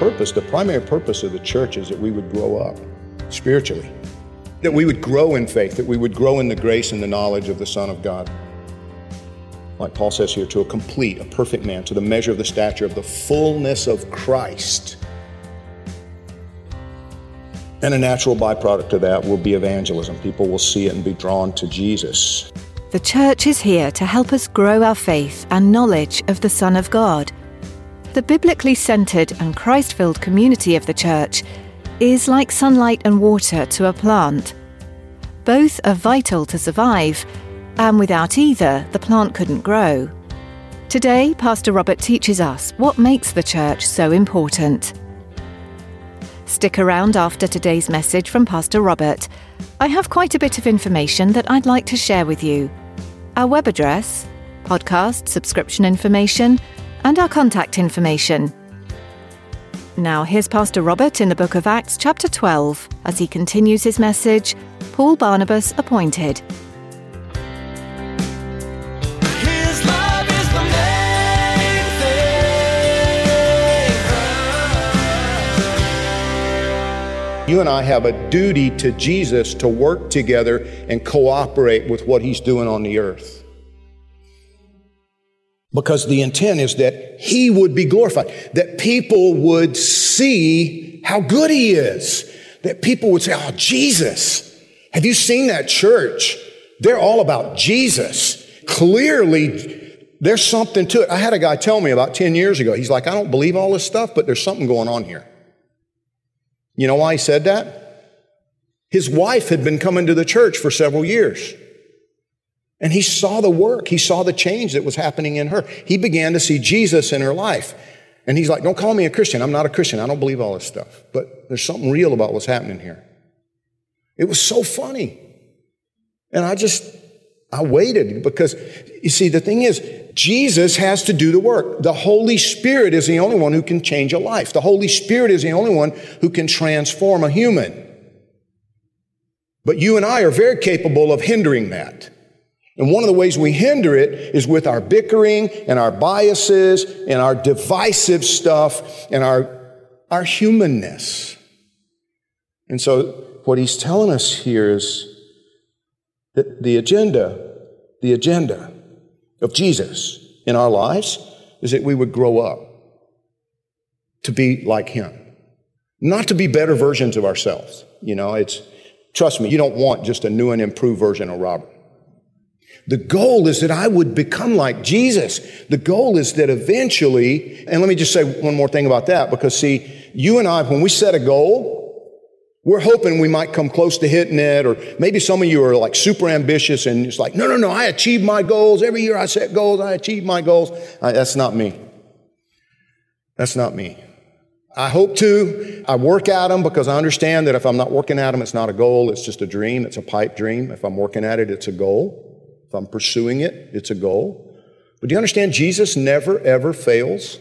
Purpose, the primary purpose of the church is that we would grow up spiritually, that we would grow in faith, that we would grow in the grace and the knowledge of the Son of God. Like Paul says here, to a complete, a perfect man, to the measure of the stature of the fullness of Christ. And a natural byproduct of that will be evangelism. People will see it and be drawn to Jesus. The church is here to help us grow our faith and knowledge of the Son of God. The biblically centered and Christ filled community of the church is like sunlight and water to a plant. Both are vital to survive, and without either, the plant couldn't grow. Today, Pastor Robert teaches us what makes the church so important. Stick around after today's message from Pastor Robert. I have quite a bit of information that I'd like to share with you. Our web address, podcast subscription information, and our contact information. Now, here's Pastor Robert in the book of Acts, chapter 12, as he continues his message Paul Barnabas Appointed. His love is the main thing. You and I have a duty to Jesus to work together and cooperate with what he's doing on the earth. Because the intent is that he would be glorified, that people would see how good he is, that people would say, Oh, Jesus, have you seen that church? They're all about Jesus. Clearly, there's something to it. I had a guy tell me about 10 years ago, he's like, I don't believe all this stuff, but there's something going on here. You know why he said that? His wife had been coming to the church for several years. And he saw the work. He saw the change that was happening in her. He began to see Jesus in her life. And he's like, Don't call me a Christian. I'm not a Christian. I don't believe all this stuff. But there's something real about what's happening here. It was so funny. And I just, I waited because, you see, the thing is, Jesus has to do the work. The Holy Spirit is the only one who can change a life. The Holy Spirit is the only one who can transform a human. But you and I are very capable of hindering that. And one of the ways we hinder it is with our bickering and our biases and our divisive stuff and our, our humanness. And so what he's telling us here is that the agenda, the agenda of Jesus in our lives is that we would grow up to be like him. Not to be better versions of ourselves. You know, it's, trust me, you don't want just a new and improved version of Robert. The goal is that I would become like Jesus. The goal is that eventually, and let me just say one more thing about that, because see, you and I, when we set a goal, we're hoping we might come close to hitting it, or maybe some of you are like super ambitious and it's like, no, no, no, I achieve my goals. Every year I set goals, I achieve my goals. I, that's not me. That's not me. I hope to. I work at them because I understand that if I'm not working at them, it's not a goal. It's just a dream. It's a pipe dream. If I'm working at it, it's a goal. If I'm pursuing it, it's a goal. But do you understand? Jesus never, ever fails.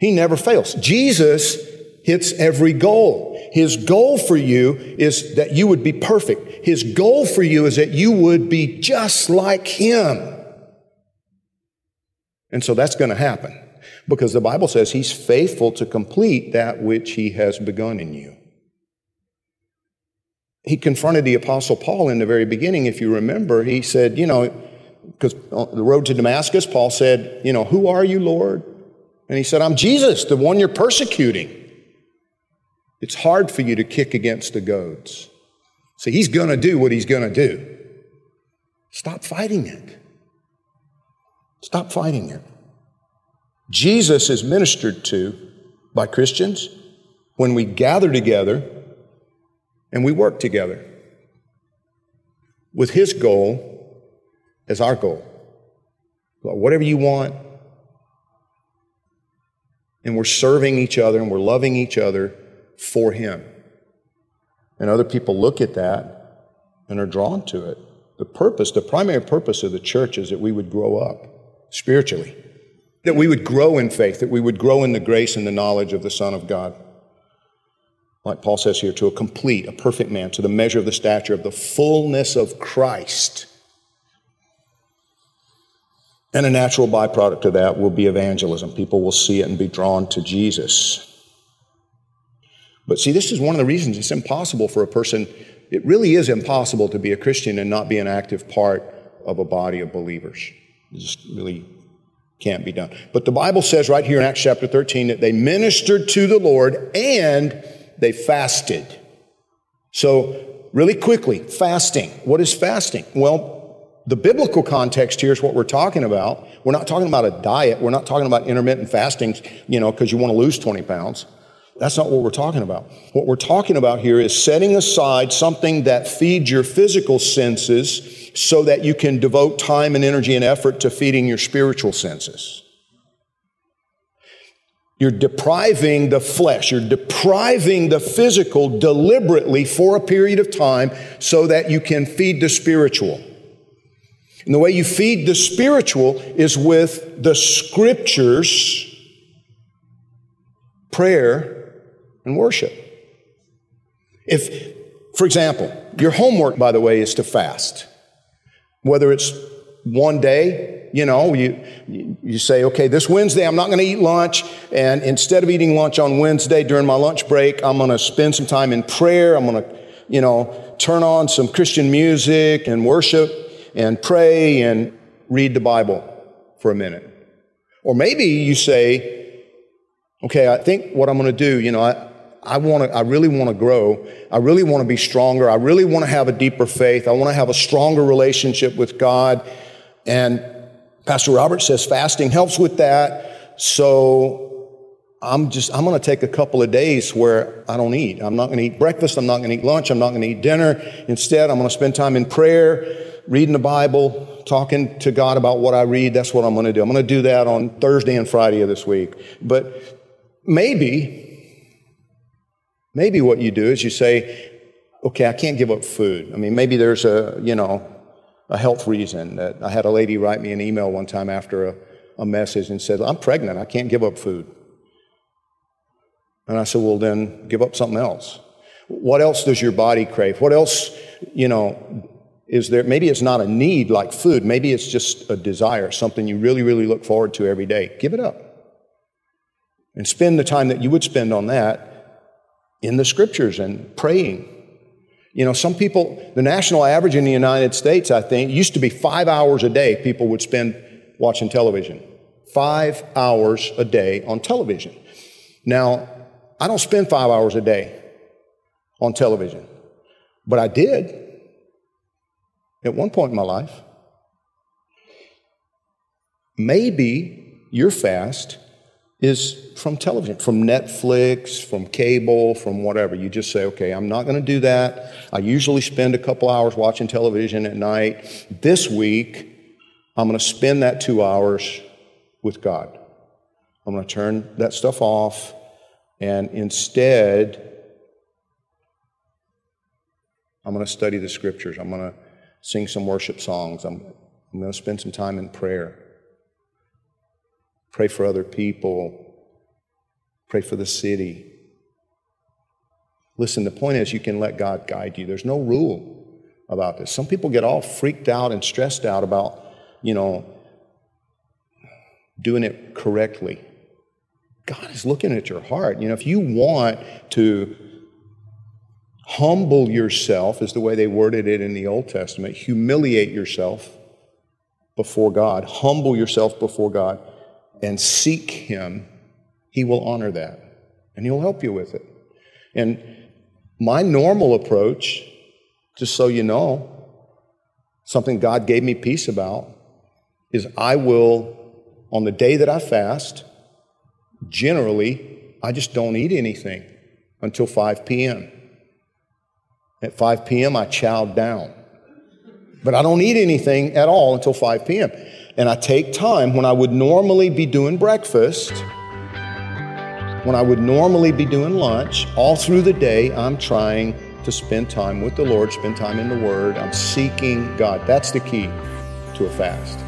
He never fails. Jesus hits every goal. His goal for you is that you would be perfect. His goal for you is that you would be just like Him. And so that's going to happen because the Bible says He's faithful to complete that which He has begun in you. He confronted the Apostle Paul in the very beginning, if you remember. He said, You know, because on the road to Damascus, Paul said, You know, who are you, Lord? And he said, I'm Jesus, the one you're persecuting. It's hard for you to kick against the goads. See, he's going to do what he's going to do. Stop fighting it. Stop fighting it. Jesus is ministered to by Christians when we gather together and we work together with His goal as our goal. Whatever you want, and we're serving each other and we're loving each other for Him. And other people look at that and are drawn to it. The purpose, the primary purpose of the church is that we would grow up spiritually, that we would grow in faith, that we would grow in the grace and the knowledge of the Son of God. Like Paul says here, to a complete, a perfect man, to the measure of the stature of the fullness of Christ. And a natural byproduct of that will be evangelism. People will see it and be drawn to Jesus. But see, this is one of the reasons it's impossible for a person it really is impossible to be a Christian and not be an active part of a body of believers. It just really can't be done. But the Bible says right here in Acts chapter 13 that they ministered to the Lord and they fasted. So, really quickly, fasting. What is fasting? Well, the biblical context here is what we're talking about. We're not talking about a diet. We're not talking about intermittent fasting, you know, because you want to lose 20 pounds. That's not what we're talking about. What we're talking about here is setting aside something that feeds your physical senses so that you can devote time and energy and effort to feeding your spiritual senses. You're depriving the flesh, you're depriving the physical deliberately for a period of time so that you can feed the spiritual. And the way you feed the spiritual is with the scriptures, prayer, and worship. If, for example, your homework, by the way, is to fast, whether it's one day, you know, you, you say, okay, this Wednesday I'm not going to eat lunch. And instead of eating lunch on Wednesday during my lunch break, I'm going to spend some time in prayer. I'm going to, you know, turn on some Christian music and worship and pray and read the Bible for a minute. Or maybe you say, okay, I think what I'm going to do, you know, I, I want to, I really want to grow. I really want to be stronger. I really want to have a deeper faith. I want to have a stronger relationship with God. And Pastor Robert says fasting helps with that. So I'm just, I'm going to take a couple of days where I don't eat. I'm not going to eat breakfast. I'm not going to eat lunch. I'm not going to eat dinner. Instead, I'm going to spend time in prayer, reading the Bible, talking to God about what I read. That's what I'm going to do. I'm going to do that on Thursday and Friday of this week. But maybe Maybe what you do is you say, okay, I can't give up food. I mean, maybe there's a, you know, a health reason that I had a lady write me an email one time after a, a message and said, I'm pregnant. I can't give up food. And I said, well, then give up something else. What else does your body crave? What else, you know, is there? Maybe it's not a need like food. Maybe it's just a desire, something you really, really look forward to every day. Give it up. And spend the time that you would spend on that in the scriptures and praying. You know, some people, the national average in the United States, I think, used to be five hours a day people would spend watching television. Five hours a day on television. Now, I don't spend five hours a day on television, but I did at one point in my life. Maybe your fast is from television, from Netflix, from cable, from whatever. You just say, okay, I'm not going to do that. I usually spend a couple hours watching television at night. This week, I'm going to spend that two hours with God. I'm going to turn that stuff off and instead, I'm going to study the scriptures. I'm going to sing some worship songs. I'm, I'm going to spend some time in prayer. Pray for other people. Pray for the city. Listen, the point is you can let God guide you. There's no rule about this. Some people get all freaked out and stressed out about, you know, doing it correctly. God is looking at your heart. You know, if you want to humble yourself, is the way they worded it in the Old Testament, humiliate yourself before God, humble yourself before God and seek Him, He will honor that and He'll help you with it. And my normal approach, just so you know, something God gave me peace about, is I will, on the day that I fast, generally, I just don't eat anything until 5 p.m. At 5 p.m., I chow down. But I don't eat anything at all until 5 p.m. And I take time when I would normally be doing breakfast, when I would normally be doing lunch, all through the day, I'm trying to spend time with the Lord, spend time in the Word. I'm seeking God. That's the key to a fast.